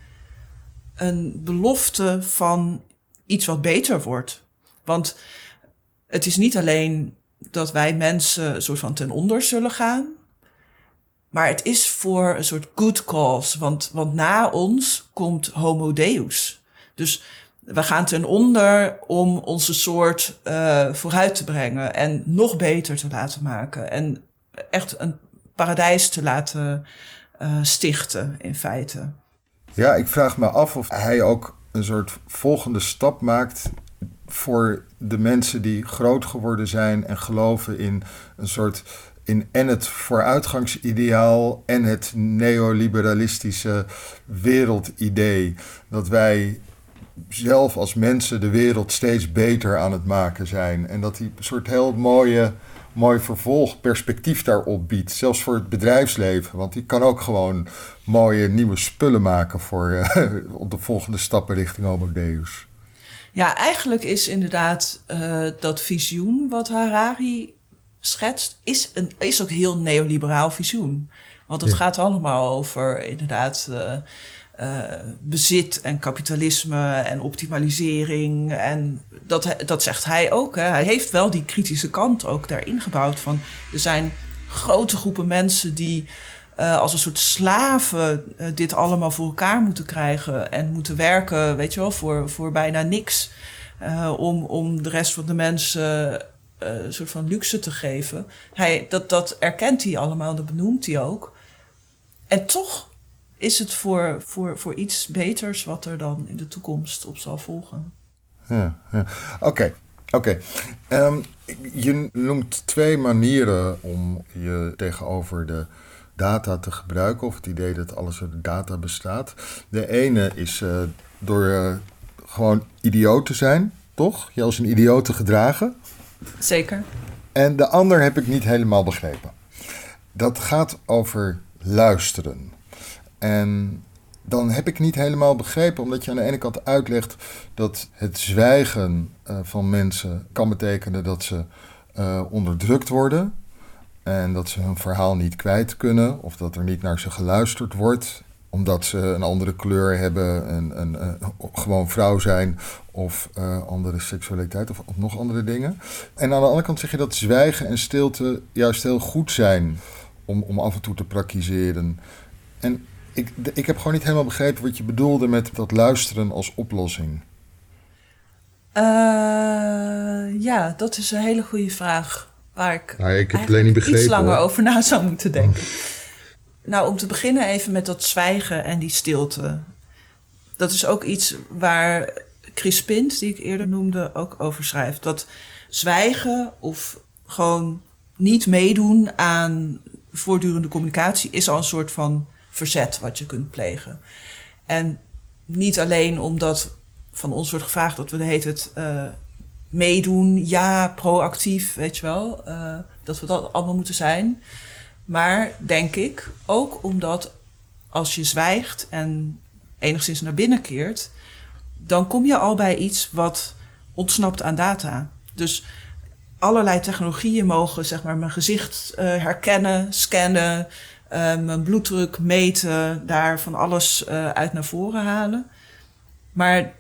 een belofte van iets wat beter wordt. Want het is niet alleen dat wij mensen soort van ten onder zullen gaan. Maar het is voor een soort good cause. Want, want na ons komt Homo Deus. Dus we gaan ten onder om onze soort uh, vooruit te brengen. En nog beter te laten maken. En echt een paradijs te laten uh, stichten, in feite. Ja, ik vraag me af of hij ook een soort volgende stap maakt voor de mensen die groot geworden zijn en geloven in een soort in en het vooruitgangsideaal en het neoliberalistische wereldidee. Dat wij zelf als mensen de wereld steeds beter aan het maken zijn. En dat die een soort heel mooie, mooi vervolgperspectief daarop biedt. Zelfs voor het bedrijfsleven. Want die kan ook gewoon mooie nieuwe spullen maken voor uh, op de volgende stappen richting Homo Deus. Ja, eigenlijk is inderdaad uh, dat visioen wat Harari schetst, is, een, is ook heel neoliberaal visioen. Want het gaat allemaal over inderdaad uh, uh, bezit en kapitalisme en optimalisering. En dat, dat zegt hij ook. Hè. Hij heeft wel die kritische kant ook daarin gebouwd. Van, er zijn grote groepen mensen die uh, als een soort slaven dit allemaal voor elkaar moeten krijgen en moeten werken, weet je wel, voor, voor bijna niks. Om, om de rest van de mensen een soort van luxe te geven. Hij, dat, dat erkent hij allemaal, dat benoemt hij ook. En toch is het voor, voor, voor iets beters wat er dan in de toekomst op zal volgen. Ja, ja. oké. Oké, um, je noemt twee manieren om je tegenover de data te gebruiken, of het idee dat alles uit data bestaat. De ene is uh, door uh, gewoon idioot te zijn, toch? Je als een idioot te gedragen. Zeker. En de ander heb ik niet helemaal begrepen. Dat gaat over luisteren. En dan heb ik niet helemaal begrepen, omdat je aan de ene kant uitlegt dat het zwijgen uh, van mensen kan betekenen dat ze uh, onderdrukt worden. En dat ze hun verhaal niet kwijt kunnen, of dat er niet naar ze geluisterd wordt, omdat ze een andere kleur hebben, een, een, een gewoon vrouw zijn, of uh, andere seksualiteit, of, of nog andere dingen. En aan de andere kant zeg je dat zwijgen en stilte juist heel goed zijn om, om af en toe te praktiseren. En ik, ik heb gewoon niet helemaal begrepen wat je bedoelde met dat luisteren als oplossing. Uh, ja, dat is een hele goede vraag. Waar ik, nou, ik heb alleen niet begrepen, iets langer over na zou moeten denken. Nou, om te beginnen even met dat zwijgen en die stilte. Dat is ook iets waar Chris Pint, die ik eerder noemde, ook over schrijft. Dat zwijgen of gewoon niet meedoen aan voortdurende communicatie is al een soort van verzet wat je kunt plegen. En niet alleen omdat van ons wordt gevraagd dat we heet het uh, meedoen, ja, proactief, weet je wel, uh, dat we dat allemaal moeten zijn. Maar denk ik ook omdat als je zwijgt en enigszins naar binnen keert, dan kom je al bij iets wat ontsnapt aan data. Dus allerlei technologieën mogen zeg maar, mijn gezicht uh, herkennen, scannen, uh, mijn bloeddruk meten, daar van alles uh, uit naar voren halen. Maar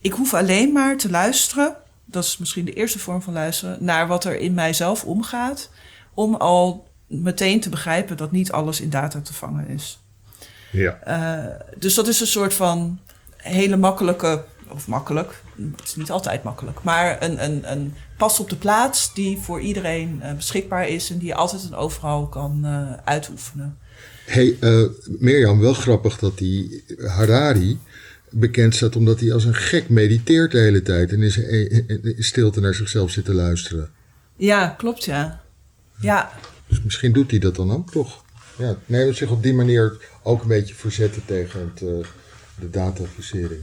ik hoef alleen maar te luisteren, dat is misschien de eerste vorm van luisteren, naar wat er in mijzelf omgaat, om al meteen te begrijpen dat niet alles in data te vangen is. Ja. dus dat is een soort van hele makkelijke, of makkelijk, het is niet altijd makkelijk, maar een, een, een pas op de plaats die voor iedereen uh, beschikbaar is en die je altijd en overal kan uh, uitoefenen. Hey, Mirjam, wel grappig dat die Harari bekend staat omdat hij als een gek mediteert de hele tijd en in stilte naar zichzelf zit te luisteren. Ja, klopt ja. Ja. Dus misschien doet hij dat dan ook toch? Ja, nee, zich op die manier ook een beetje verzetten tegen het de dataficering.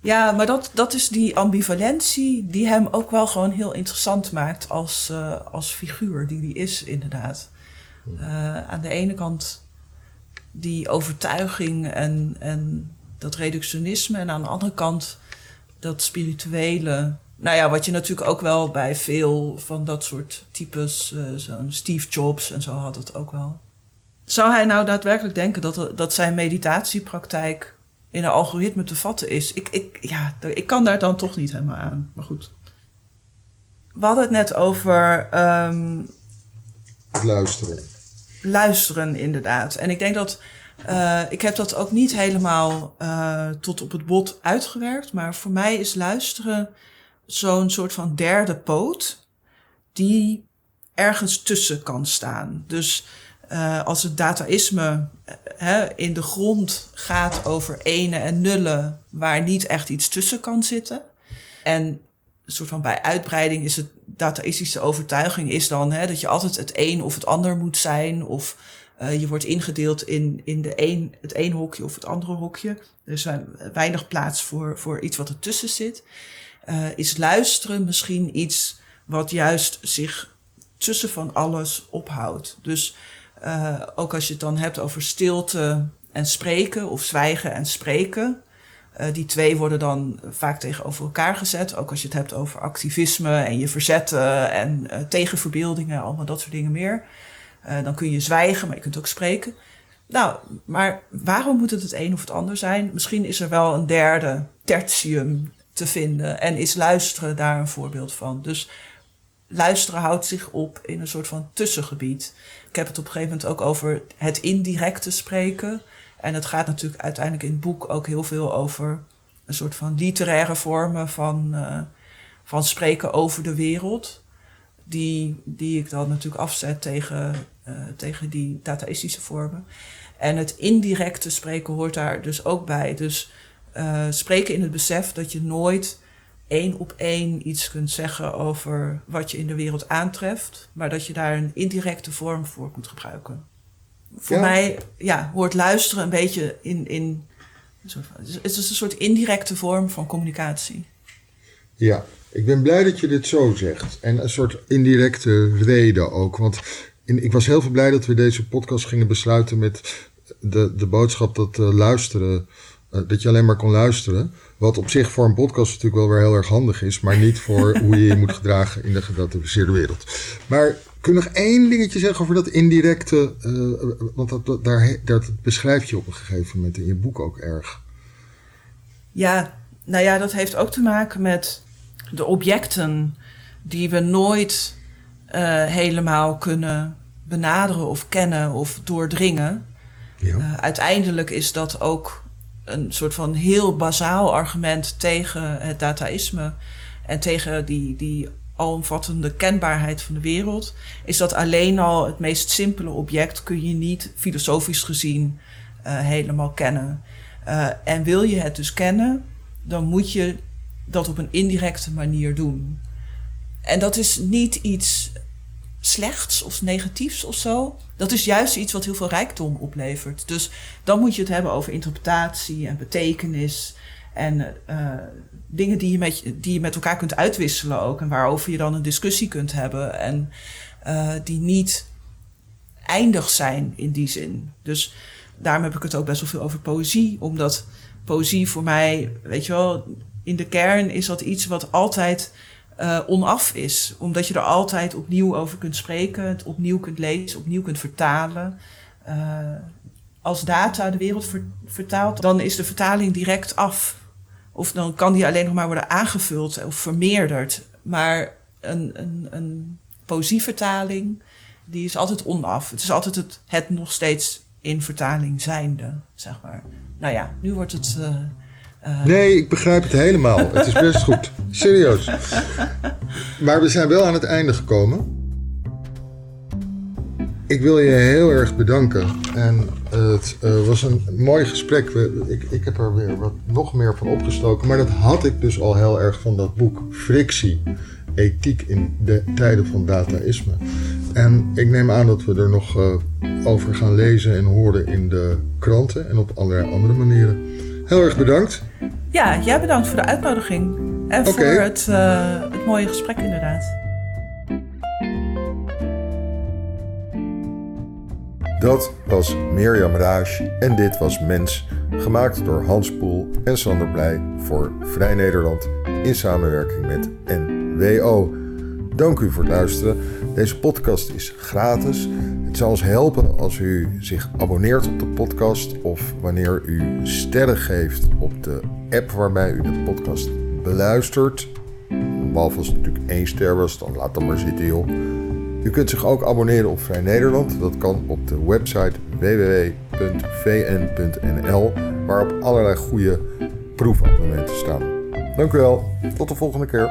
Ja, maar dat, dat is die ambivalentie die hem ook wel gewoon heel interessant maakt als, uh, als figuur die die is, inderdaad. Uh, aan de ene kant die overtuiging en, en dat reductionisme, en aan de andere kant dat spirituele. Nou ja, wat je natuurlijk ook wel bij veel van dat soort types, uh, zo'n Steve Jobs en zo had het ook wel. Zou hij nou daadwerkelijk denken dat, dat zijn meditatiepraktijk in een algoritme te vatten is. Ik, ik, ja, ik kan daar dan toch niet helemaal aan. Maar goed. We hadden het net over. Um, luisteren. Luisteren, inderdaad. En ik denk dat. Uh, ik heb dat ook niet helemaal uh, tot op het bot uitgewerkt. Maar voor mij is luisteren zo'n soort van derde poot. Die ergens tussen kan staan. Dus uh, als het dataïsme uh, in de grond gaat over ene en nullen, waar niet echt iets tussen kan zitten. En een soort van bij uitbreiding is het dataïstische overtuiging is dan hè, dat je altijd het een of het ander moet zijn. Of uh, je wordt ingedeeld in, in de een, het een hokje of het andere hokje. Er is weinig plaats voor, voor iets wat ertussen zit. Is luisteren misschien iets wat juist zich tussen van alles ophoudt. Dus uh, ook als je het dan hebt over stilte en spreken, of zwijgen en spreken. Uh, die twee worden dan vaak tegenover elkaar gezet. Ook als je het hebt over activisme en je verzetten en uh, tegenverbeeldingen, allemaal dat soort dingen meer. dan kun je zwijgen, maar je kunt ook spreken. Nou, maar waarom moet het het een of het ander zijn? Misschien is er wel een derde tertium te vinden en is luisteren daar een voorbeeld van. Dus luisteren houdt zich op in een soort van tussengebied. Ik heb het op een gegeven moment ook over het indirecte spreken. En het gaat natuurlijk uiteindelijk in het boek ook heel veel over een soort van literaire vormen van, uh, van spreken over de wereld. Die, die ik dan natuurlijk afzet tegen, uh, tegen die dataïstische vormen. En het indirecte spreken hoort daar dus ook bij. Dus uh, spreken in het besef dat je nooit één op één iets kunt zeggen over wat je in de wereld aantreft, maar dat je daar een indirecte vorm voor moet gebruiken. Voor mij ja, hoort luisteren een beetje in. in het is een soort indirecte vorm van communicatie. Ja, ik ben blij dat je dit zo zegt. En een soort indirecte reden ook. Want ik was heel veel blij dat we deze podcast gingen besluiten met de, de boodschap dat uh, luisteren, dat je alleen maar kon luisteren. Wat op zich voor een podcast natuurlijk wel weer heel erg handig is, maar niet voor hoe je je moet gedragen in de gedatoriseerde wereld. Maar kun je nog één dingetje zeggen over dat indirecte, uh, want dat, dat, daar, dat beschrijf je op een gegeven moment in je boek ook erg. Ja, nou ja, dat heeft ook te maken met de objecten die we nooit uh, helemaal kunnen benaderen of kennen of doordringen. Ja. Uh, uiteindelijk is dat ook een soort van heel bazaal argument tegen het dataïsme en tegen die, die alomvattende kenbaarheid van de wereld. Is dat alleen al het meest simpele object kun je niet filosofisch gezien uh, helemaal kennen. en wil je het dus kennen, dan moet je dat op een indirecte manier doen. En dat is niet iets slechts of negatiefs of zo. Dat is juist iets wat heel veel rijkdom oplevert. Dus dan moet je het hebben over interpretatie en betekenis. En uh, dingen die je, met, die je met elkaar kunt uitwisselen ook. En waarover je dan een discussie kunt hebben. En uh, die niet eindig zijn in die zin. Dus daarom heb ik het ook best wel veel over poëzie. Omdat poëzie voor mij, weet je wel, in de kern is dat iets wat altijd uh, onaf is. Omdat je er altijd opnieuw over kunt spreken, het opnieuw kunt lezen, opnieuw kunt vertalen. Uh, als data de wereld ver vertaalt, dan is de vertaling direct af. Of dan kan die alleen nog maar worden aangevuld of vermeerderd. Maar een, een, een poëzievertaling, die is altijd onaf. Het is altijd het, het nog steeds in vertaling zijnde, zeg maar. Nou ja, nu wordt het... Uh, uh... Nee, ik begrijp het helemaal. het is best goed. Serieus. Maar we zijn wel aan het einde gekomen. Ik wil je heel erg bedanken. En het uh, was een mooi gesprek. Ik, ik heb er weer wat nog meer van opgestoken. Maar dat had ik dus al heel erg van dat boek. Frictie. Ethiek in de tijden van dataïsme. En ik neem aan dat we er nog uh, over gaan lezen en horen in de kranten en op allerlei andere manieren. Heel erg bedankt. Ja, jij bedankt voor de uitnodiging. En voor het, uh, het mooie gesprek inderdaad. Dat was Mirjam Raas en dit was Mens, gemaakt door Hans Poel en Sander Blij voor Vrij Nederland in samenwerking met NWO. Dank u voor het luisteren. Deze podcast is gratis. Het zal ons helpen als u zich abonneert op de podcast of wanneer u sterren geeft op de app waarbij u de podcast beluistert. Behalve als het natuurlijk één ster was, dan laat dat maar zitten joh. U kunt zich ook abonneren op Vrij Nederland. Dat kan op de website www.vn.nl waarop allerlei goede proefabonnementen staan. Dank u wel. Tot de volgende keer.